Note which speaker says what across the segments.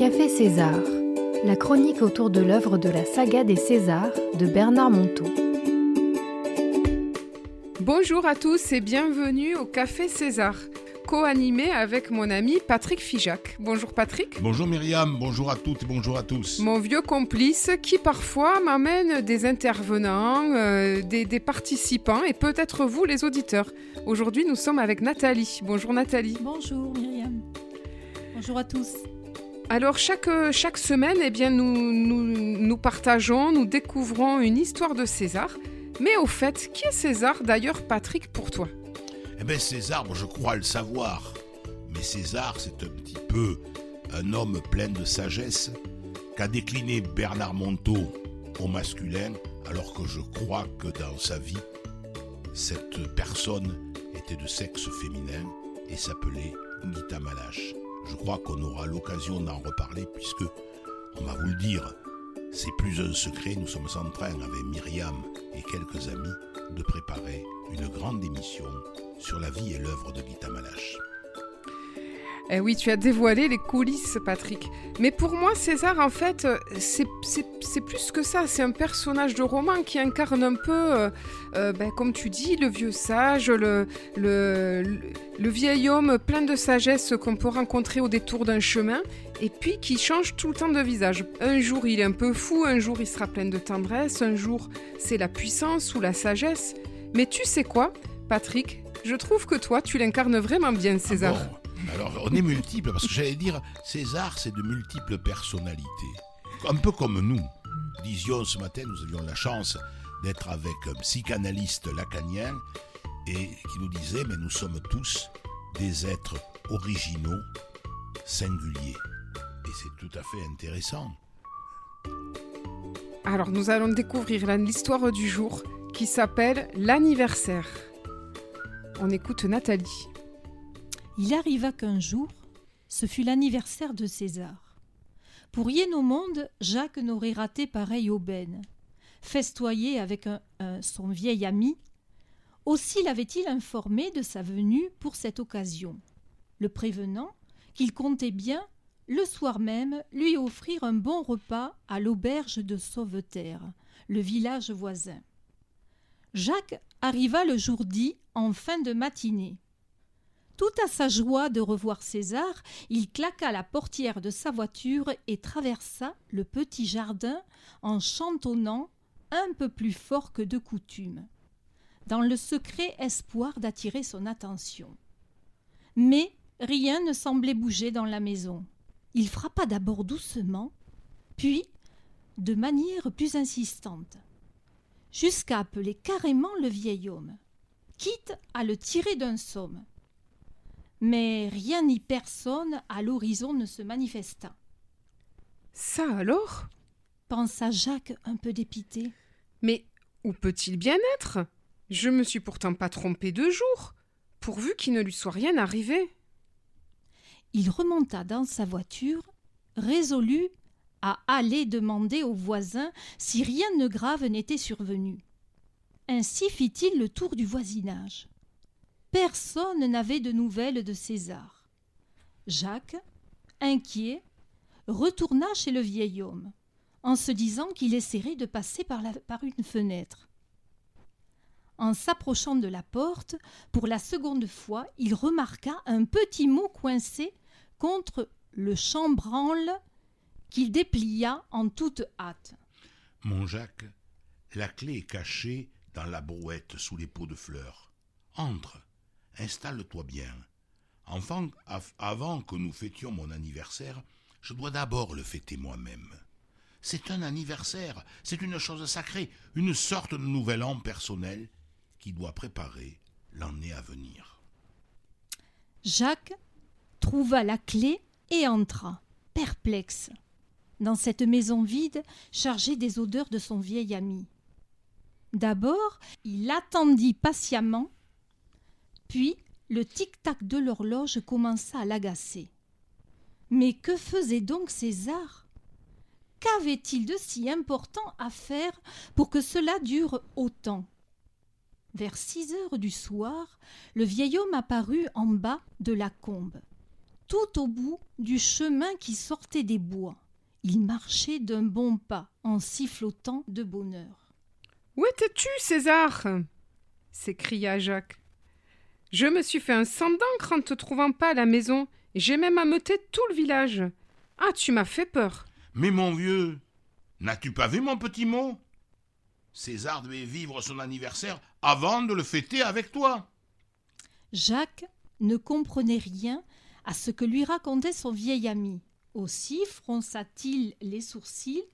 Speaker 1: Café César, la chronique autour de l'œuvre de la saga des Césars de Bernard Monteau.
Speaker 2: Bonjour à tous et bienvenue au Café César, co-animé avec mon ami Patrick Fijac. Bonjour Patrick.
Speaker 3: Bonjour Myriam, bonjour à toutes et bonjour à tous.
Speaker 2: Mon vieux complice qui parfois m'amène des intervenants, euh, des, des participants et peut-être vous les auditeurs. Aujourd'hui nous sommes avec Nathalie. Bonjour Nathalie.
Speaker 4: Bonjour Myriam. Bonjour à tous.
Speaker 2: Alors chaque, chaque semaine, eh bien, nous, nous, partageons, nous découvrons une histoire de César. Mais au fait, qui est César d'ailleurs Patrick pour toi?
Speaker 3: Eh bien César, je crois le savoir. Mais César, c'est un petit peu un homme plein de sagesse qu'a décliné Bernard Monteau au masculin, alors que je crois que dans sa vie, cette personne était de sexe féminin et s'appelait Ngita Malache. Je crois qu'on aura l'occasion d'en reparler puisque, on va vous le dire, c'est plus un secret, nous sommes en train avec Myriam et quelques amis de préparer une grande émission sur la vie et l'œuvre de Malache.
Speaker 2: Eh oui, tu as dévoilé les coulisses, Patrick. Mais pour moi, César, en fait, c'est plus que ça. C'est un personnage de roman qui incarne un peu, euh, euh, ben, comme tu dis, le vieux sage, le, le, le vieil homme plein de sagesse qu'on peut rencontrer au détour d'un chemin, et puis qui change tout le temps de visage. Un jour, il est un peu fou, un jour, il sera plein de tendresse, un jour, c'est la puissance ou la sagesse. Mais tu sais quoi, Patrick? Je trouve que toi, tu l'incarnes vraiment bien, César.
Speaker 3: Ah bon? Alors, on est multiples, parce que j'allais dire, César, c'est de multiples personnalités. Un peu comme nous. Disions ce matin, nous avions la chance d'être avec un psychanalyste lacanien et qui nous disait, mais nous sommes tous des êtres originaux, singuliers. Et c'est tout à fait intéressant.
Speaker 2: Alors, nous allons découvrir l'histoire du jour qui s'appelle l'anniversaire. On écoute Nathalie.
Speaker 4: Il arriva qu'un jour, ce fut l'anniversaire de César. Pour rien au monde, Jacques n'aurait raté pareille aubaine. Festoyer avec son vieil ami, aussi l'avait-il informé de sa venue pour cette occasion, le prévenant qu'il comptait bien, le soir même, lui offrir un bon repas à l'auberge de Sauveterre, le village voisin. Jacques arriva le jour dit en fin de matinée. Tout à sa joie de revoir César, il claqua la portière de sa voiture et traversa le petit jardin en chantonnant un peu plus fort que de coutume, dans le secret espoir d'attirer son attention. Mais rien ne semblait bouger dans la maison. Il frappa d'abord doucement, puis de manière plus insistante, jusqu'à appeler carrément le vieil homme, quitte à le tirer d'un somme mais rien ni personne à l'horizon ne se manifesta.
Speaker 2: Ça alors?
Speaker 4: Pensa Jacques un peu dépité.
Speaker 2: Mais où peut-il bien être? Je me suis pourtant pas trompé de jour, pourvu qu'il ne lui soit rien arrivé.
Speaker 4: Il remonta dans sa voiture, résolu à aller demander aux voisins si rien de grave n'était survenu. Ainsi fit-il le tour du voisinage personne n'avait de nouvelles de César. Jacques, inquiet, retourna chez le vieil homme, en se disant qu'il essaierait de passer par, une fenêtre. En s'approchant de la porte, pour la seconde fois, il remarqua un petit mot coincé contre le chambranle qu'il déplia en toute hâte.
Speaker 3: Mon Jacques, la clé est cachée dans la brouette sous les pots de fleurs. Entre, installe-toi bien. Enfin, avant que nous fêtions mon anniversaire, je dois d'abord le fêter moi-même. C'est un anniversaire, c'est une chose sacrée, une sorte de nouvel an personnel qui doit préparer l'année à venir.
Speaker 4: Jacques trouva la clé et entra, perplexe, dans cette maison vide chargée des odeurs de son vieil ami. D'abord, il attendit patiemment puis le tic-tac de l'horloge commença à l'agacer. Mais que faisait donc César Qu'avait-il de si important à faire pour que cela dure autant? Vers six heures du soir, le vieil homme apparut en bas de la combe. tout au bout du chemin qui sortait des bois. Il marchait d'un bon pas, en sifflotant de bonheur.
Speaker 2: Où étais-tu, César? s'écria Jacques. Je me suis fait un sang d'encre en ne te trouvant pas à la maison, et j'ai même ameuté tout le village. Ah, tu m'as fait peur.
Speaker 3: Mais mon vieux, n'as-tu pas vu mon petit mot? César devait vivre son anniversaire avant de le fêter avec toi.
Speaker 4: Jacques ne comprenait rien à ce que lui racontait son vieil ami. Aussi fronça-t-il les sourcils,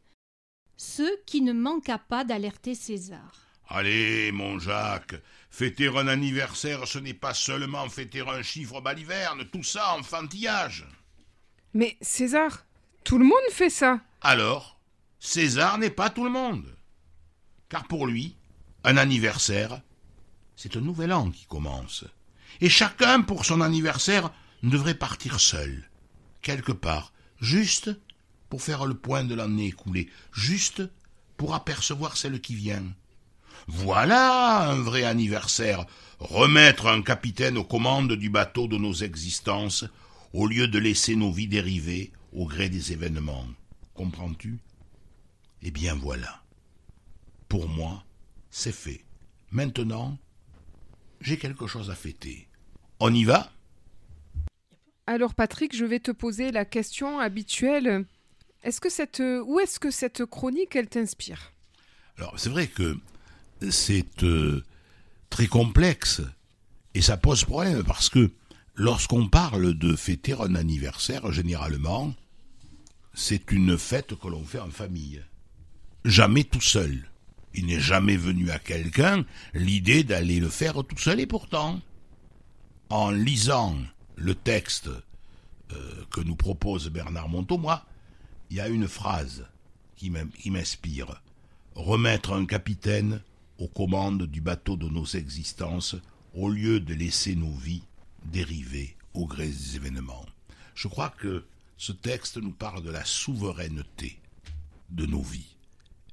Speaker 4: ce qui ne manqua pas d'alerter César.
Speaker 3: Allez, mon Jacques, fêter un anniversaire, ce n'est pas seulement fêter un chiffre baliverne, tout ça enfantillage.
Speaker 2: Mais César, tout le monde fait ça.
Speaker 3: Alors, César n'est pas tout le monde. Car pour lui, un anniversaire, c'est un nouvel an qui commence. Et chacun, pour son anniversaire, devrait partir seul, quelque part, juste pour faire le point de l'année écoulée, juste pour apercevoir celle qui vient. Voilà un vrai anniversaire, remettre un capitaine aux commandes du bateau de nos existences, au lieu de laisser nos vies dériver au gré des événements. Comprends-tu? Eh bien voilà. Pour moi, c'est fait. Maintenant, j'ai quelque chose à fêter. On y va?
Speaker 2: Alors Patrick, je vais te poser la question habituelle. Est-ce que cette où est-ce que cette chronique elle t'inspire?
Speaker 3: Alors c'est vrai que c'est euh, très complexe et ça pose problème parce que lorsqu'on parle de fêter un anniversaire, généralement, c'est une fête que l'on fait en famille. Jamais tout seul. Il n'est jamais venu à quelqu'un l'idée d'aller le faire tout seul et pourtant, en lisant le texte euh, que nous propose Bernard Monteau, moi, il y a une phrase qui m'inspire. Remettre un capitaine aux commandes du bateau de nos existences au lieu de laisser nos vies dériver au gré des événements. Je crois que ce texte nous parle de la souveraineté de nos vies.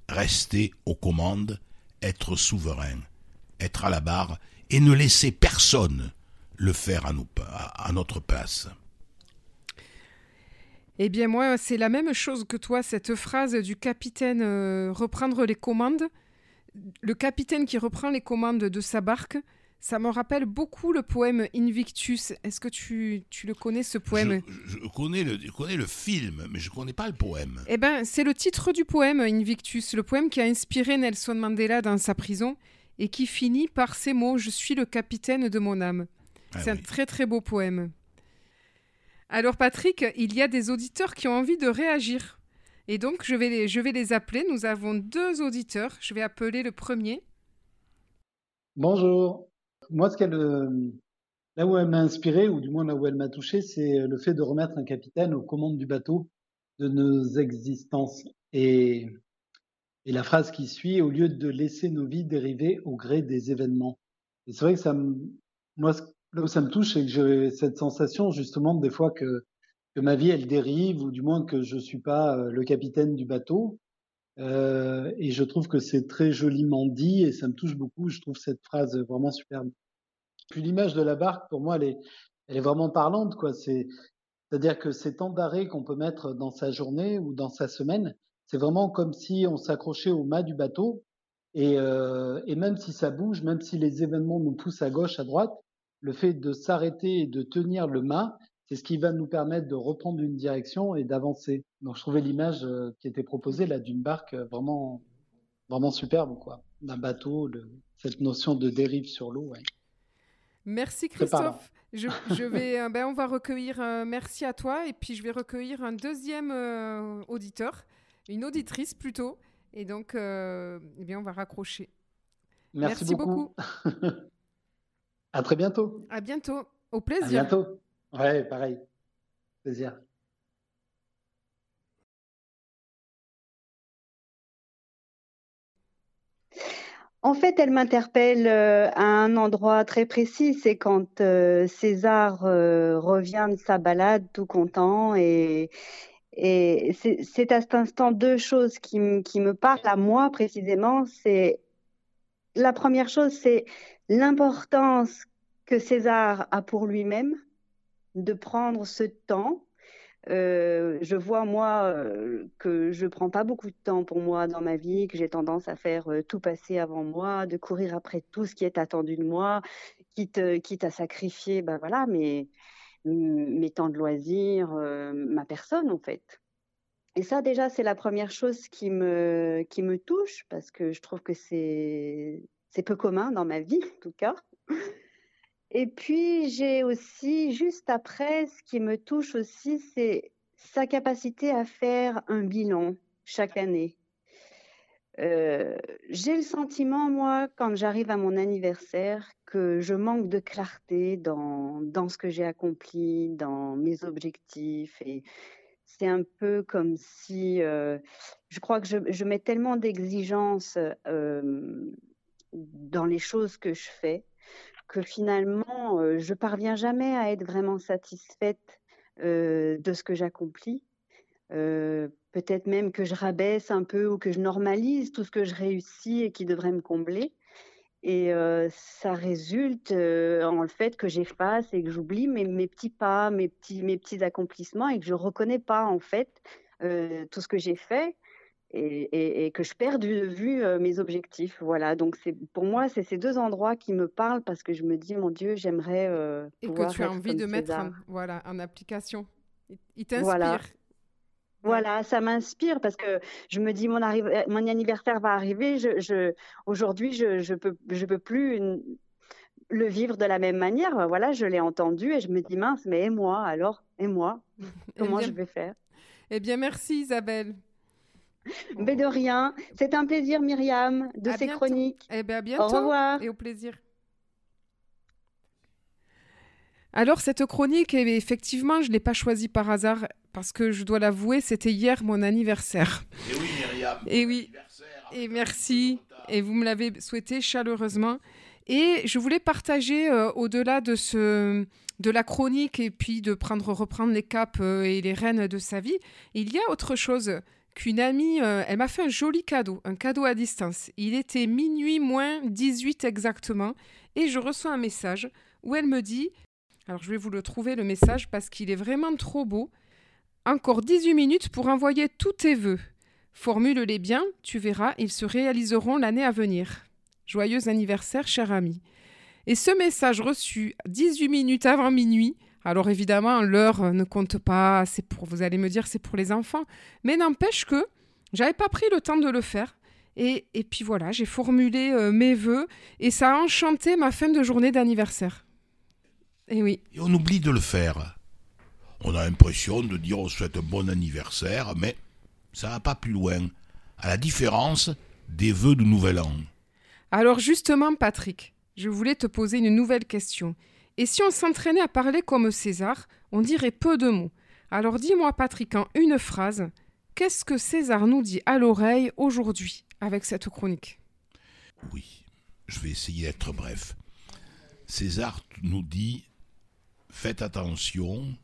Speaker 3: Rester aux commandes, être souverain, être à la barre et ne laisser personne le faire à, notre place.
Speaker 2: Eh bien moi, c'est la même chose que toi, cette phrase du capitaine euh, reprendre les commandes le capitaine qui reprend les commandes de sa barque, ça me rappelle beaucoup le poème Invictus. Est-ce que tu, le connais, ce poème?
Speaker 3: Je, connais le, connais le film, mais je ne connais pas le poème.
Speaker 2: Eh bien, c'est le titre du poème Invictus, le poème qui a inspiré Nelson Mandela dans sa prison et qui finit par ces mots Je suis le capitaine de mon âme. Ah c'est un très très beau poème. Alors Patrick, il y a des auditeurs qui ont envie de réagir. Et donc, je vais, les, je vais les appeler. Nous avons deux auditeurs. Je vais appeler le premier.
Speaker 5: Bonjour. Moi, ce qu'elle, euh, là où elle m'a inspiré, ou du moins là où elle m'a touché, c'est le fait de remettre un capitaine aux commandes du bateau de nos existences. Et, et la phrase qui suit, au lieu de laisser nos vies dériver au gré des événements. Et c'est vrai que ça me, moi, là où ça me touche, c'est que j'ai cette sensation, justement, des fois que que ma vie elle dérive ou du moins que je suis pas euh, le capitaine du bateau. Euh, et je trouve que c'est très joliment dit et ça me touche beaucoup. Je trouve cette phrase vraiment superbe. Puis l'image de la barque, pour moi, elle est, elle est vraiment parlante. quoi. C'est, c'est-à-dire que ces temps d'arrêt qu'on peut mettre dans sa journée ou dans sa semaine, c'est vraiment comme si on s'accrochait au mât du bateau. Et, euh, et même si ça bouge, même si les événements nous poussent à gauche, à droite, le fait de s'arrêter et de tenir le mât, c'est ce qui va nous permettre de reprendre une direction et d'avancer. Donc je trouvais l'image euh, qui était proposée là d'une barque euh, vraiment vraiment superbe quoi, d'un bateau, cette notion de dérive sur l'eau.
Speaker 2: Merci Christophe. Je, vais, euh, ben, on va recueillir. merci à toi et puis je vais recueillir un deuxième auditeur, une auditrice plutôt. Et donc, eh bien, on va raccrocher.
Speaker 5: Merci, beaucoup. à très bientôt.
Speaker 2: À bientôt. Au plaisir.
Speaker 5: À bientôt. Ouais, pareil. Plaisir.
Speaker 6: En fait, elle m'interpelle euh, à un endroit très précis, c'est quand euh, César euh, revient de sa balade tout content et, c'est à cet instant deux choses qui, qui me parlent à moi précisément. C'est la première chose, c'est l'importance que César a pour lui-même de prendre ce temps. Euh, je vois moi euh, que je prends pas beaucoup de temps pour moi dans ma vie, que j'ai tendance à faire euh, tout passer avant moi, de courir après tout ce qui est attendu de moi, quitte, à sacrifier, ben voilà, mes, mes temps de loisirs, ma personne en fait. Et ça déjà c'est la première chose qui me qui me touche parce que je trouve que c'est c'est peu commun dans ma vie en tout cas. Et puis, j'ai aussi, juste après, ce qui me touche aussi, c'est sa capacité à faire un bilan chaque année. Euh, j'ai le sentiment, moi, quand j'arrive à mon anniversaire, que je manque de clarté dans, dans ce que j'ai accompli, dans mes objectifs. Et c'est un peu comme si, euh, je crois que je, mets tellement d'exigences euh, dans les choses que je fais que finalement, euh, je parviens jamais à être vraiment satisfaite euh, de ce que j'accomplis. Euh, peut-être même que je rabaisse un peu ou que je normalise tout ce que je réussis et qui devrait me combler. Et ça résulte en le fait que j'efface et que j'oublie mes, petits pas, mes petits, mes petits accomplissements et que je reconnais pas en fait tout ce que j'ai fait et, que je perds de vue mes objectifs. Voilà, donc c'est pour moi, c'est ces deux endroits qui me parlent parce que je me dis, mon Dieu, j'aimerais. Euh,
Speaker 2: et que tu as envie de mettre en, voilà, en application. Il t'inspire.
Speaker 6: Voilà. ça m'inspire parce que je me dis mon, mon anniversaire va arriver. Je, je aujourd'hui, je, je peux je peux plus le vivre de la même manière. Voilà, je l'ai entendu et je me dis mince, mais et moi alors? Et moi? Comment je vais faire?
Speaker 2: Eh bien, merci Isabelle.
Speaker 6: Mais de rien. C'est un plaisir, Myriam, de ces chroniques.
Speaker 2: Eh bien, à bientôt.
Speaker 6: Au revoir.
Speaker 2: Et au plaisir. Alors, cette chronique, eh effectivement, je ne l'ai pas choisie par hasard, parce que je dois l'avouer, c'était hier mon anniversaire.
Speaker 3: Et oui, Myriam.
Speaker 2: Et oui. Et merci. Et vous me l'avez souhaité chaleureusement. Et je voulais partager, euh, au-delà de, ce, de la chronique et puis de prendre, reprendre les caps euh, et les rênes de sa vie, il y a autre chose qu'une amie, euh, elle m'a fait un joli cadeau, un cadeau à distance. Il était minuit moins 18 exactement, et je reçois un message où elle me dit, alors je vais vous le trouver le message parce qu'il est vraiment trop beau, encore 18 minutes pour envoyer tous tes vœux. Formule-les bien, tu verras, ils se réaliseront l'année à venir. Joyeux anniversaire, cher ami. Et ce message reçu 18 minutes avant minuit, alors évidemment, l'heure ne compte pas, c'est pour, vous allez me dire, c'est pour les enfants. Mais n'empêche que j'avais pas pris le temps de le faire. Et, et puis voilà, j'ai formulé euh, mes vœux et ça a enchanté ma fin de journée d'anniversaire. Et oui.
Speaker 3: Et on oublie de le faire. On a l'impression de dire on souhaite un bon anniversaire, mais ça va pas plus loin. À la différence des vœux de Nouvel An.
Speaker 2: Alors justement, Patrick, je voulais te poser une nouvelle question. Et si on s'entraînait à parler comme César, on dirait peu de mots. Alors dis-moi, Patrick, une phrase, qu'est-ce que César nous dit à l'oreille aujourd'hui avec cette chronique?
Speaker 3: Oui, je vais essayer d'être bref. César nous dit Faites attention,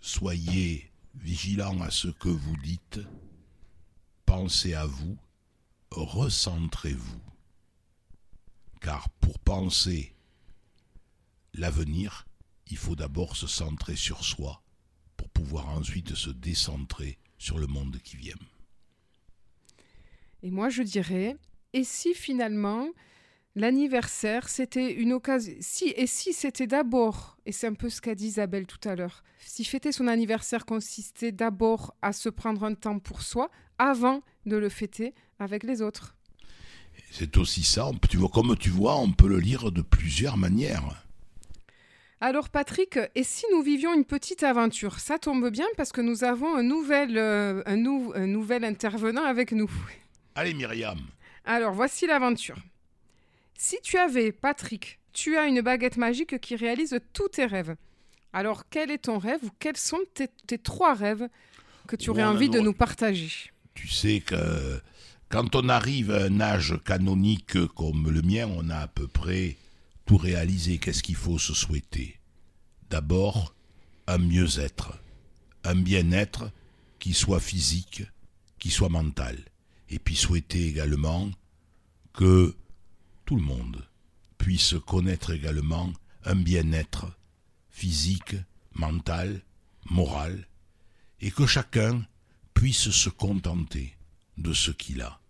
Speaker 3: soyez vigilants à ce que vous dites, pensez à vous, recentrez-vous. Car pour penser l'avenir, il faut d'abord se centrer sur soi pour pouvoir ensuite se décentrer sur le monde qui vient.
Speaker 2: Et moi, je dirais, et si finalement l'anniversaire, c'était une occasion, si et si c'était d'abord, et c'est un peu ce qu'a dit Isabelle tout à l'heure, si fêter son anniversaire consistait d'abord à se prendre un temps pour soi avant de le fêter avec les autres.
Speaker 3: C'est aussi ça, tu vois, comme tu vois, on peut le lire de plusieurs manières.
Speaker 2: Alors Patrick, et si nous vivions une petite aventure? Ça tombe bien parce que nous avons un nouvel, euh, un, nouvel intervenant avec nous.
Speaker 3: Allez Myriam.
Speaker 2: Alors voici l'aventure. Si tu avais, Patrick, tu as une baguette magique qui réalise tous tes rêves. Alors quel est ton rêve ou quels sont tes, trois rêves que tu aurais envie de nous partager?
Speaker 3: Tu sais que quand on arrive à un âge canonique comme le mien, on a à peu près tout réaliser, qu'est-ce qu'il faut se souhaiter D'abord, un mieux-être, un bien-être qui soit physique, qui soit mental. Et puis souhaiter également que tout le monde puisse connaître également un bien-être physique, mentale, morale, et que chacun puisse se contenter de ce qu'il a.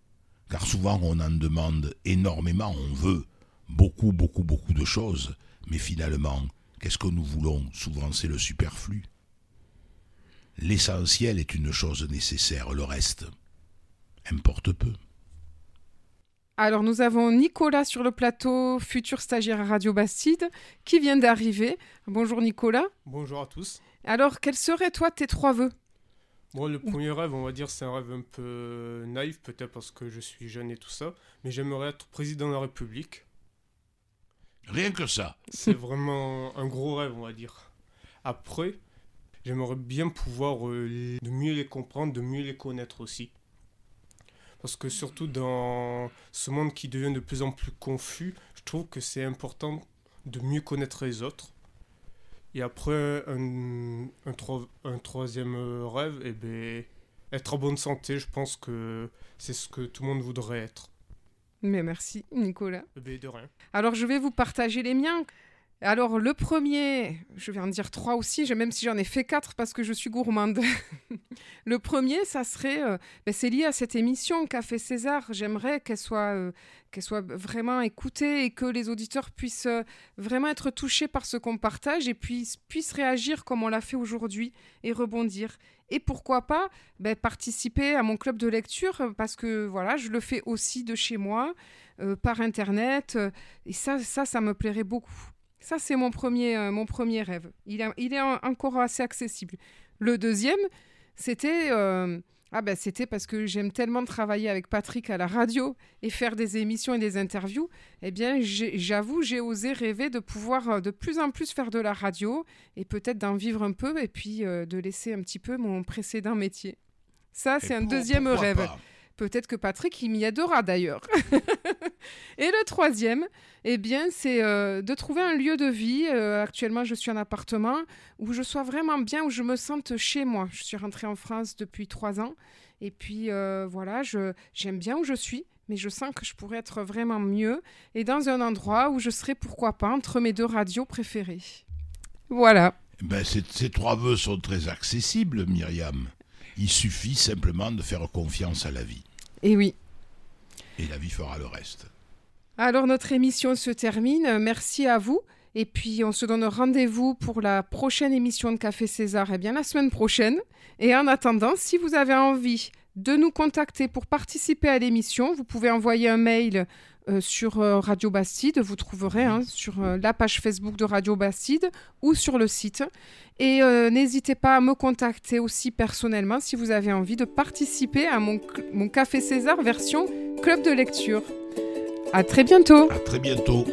Speaker 3: Car souvent on en demande énormément, on veut beaucoup, beaucoup, beaucoup de choses, mais finalement, qu'est-ce que nous voulons Souvent c'est le superflu. L'essentiel est une chose nécessaire, le reste importe peu.
Speaker 2: Alors nous avons Nicolas sur le plateau, futur stagiaire à Radio Bastide, qui vient d'arriver. Bonjour Nicolas.
Speaker 7: Bonjour à tous.
Speaker 2: Alors quels seraient toi tes trois vœux?
Speaker 7: Bon, le premier rêve, on va dire, c'est un rêve un peu naïf, peut-être parce que je suis jeune et tout ça, mais j'aimerais être président de la République.
Speaker 3: Rien que ça.
Speaker 7: C'est vraiment un gros rêve, on va dire. Après, j'aimerais bien pouvoir euh, de mieux les comprendre, de mieux les connaître aussi. Parce que surtout dans ce monde qui devient de plus en plus confus, je trouve que c'est important de mieux connaître les autres. Et après, un, troisième rêve, eh ben, être en bonne santé, je pense que c'est ce que tout le monde voudrait être.
Speaker 2: Mais merci, Nicolas.
Speaker 7: De rien.
Speaker 2: Alors, je vais vous partager les miens. Alors, le premier, je vais en dire trois aussi, même si j'en ai fait quatre parce que je suis gourmande. le premier, ça serait, euh, ben, c'est lié à cette émission qu'a fait César. J'aimerais qu'elle soit, euh, soit vraiment écoutée et que les auditeurs puissent euh, vraiment être touchés par ce qu'on partage et puissent, puissent réagir comme on l'a fait aujourd'hui et rebondir. Et pourquoi pas ben, participer à mon club de lecture parce que voilà, je le fais aussi de chez moi, par Internet. et ça, ça, ça me plairait beaucoup. Ça, c'est mon premier, euh, mon premier rêve. Il, il est encore assez accessible. Le deuxième, c'était euh, ah ben, c'était parce que j'aime tellement travailler avec Patrick à la radio et faire des émissions et des interviews. Eh bien, j'avoue, j'ai osé rêver de pouvoir euh, de plus en plus faire de la radio et peut-être d'en vivre un peu et puis de laisser un petit peu mon précédent métier. Ça, c'est un deuxième rêve. Peut-être que Patrick, il m'y aidera d'ailleurs. et le troisième, eh bien, c'est euh, de trouver un lieu de vie. Euh, actuellement, je suis en appartement où je sois vraiment bien, où je me sente chez moi. Je suis rentrée en France depuis trois ans. Et puis, euh, voilà, j'aime bien où je suis mais je sens que je pourrais être vraiment mieux et dans un endroit où je serais, pourquoi pas, entre mes deux radios préférées. Voilà.
Speaker 3: Eh ben, ces trois vœux sont très accessibles, Myriam. Il suffit simplement de faire confiance à la vie.
Speaker 2: Et oui.
Speaker 3: Et la vie fera le reste.
Speaker 2: Alors notre émission se termine. Merci à vous. Et puis on se donne rendez-vous pour la prochaine émission de Café César, eh bien la semaine prochaine. Et en attendant, si vous avez envie de nous contacter pour participer à l'émission, vous pouvez envoyer un mail euh, sur euh, Radio Bastide. Vous trouverez hein, sur euh, la page Facebook de Radio Bastide ou sur le site. Et n'hésitez pas à me contacter aussi personnellement si vous avez envie de participer à mon Café César version club de lecture. À très bientôt.
Speaker 3: À très bientôt.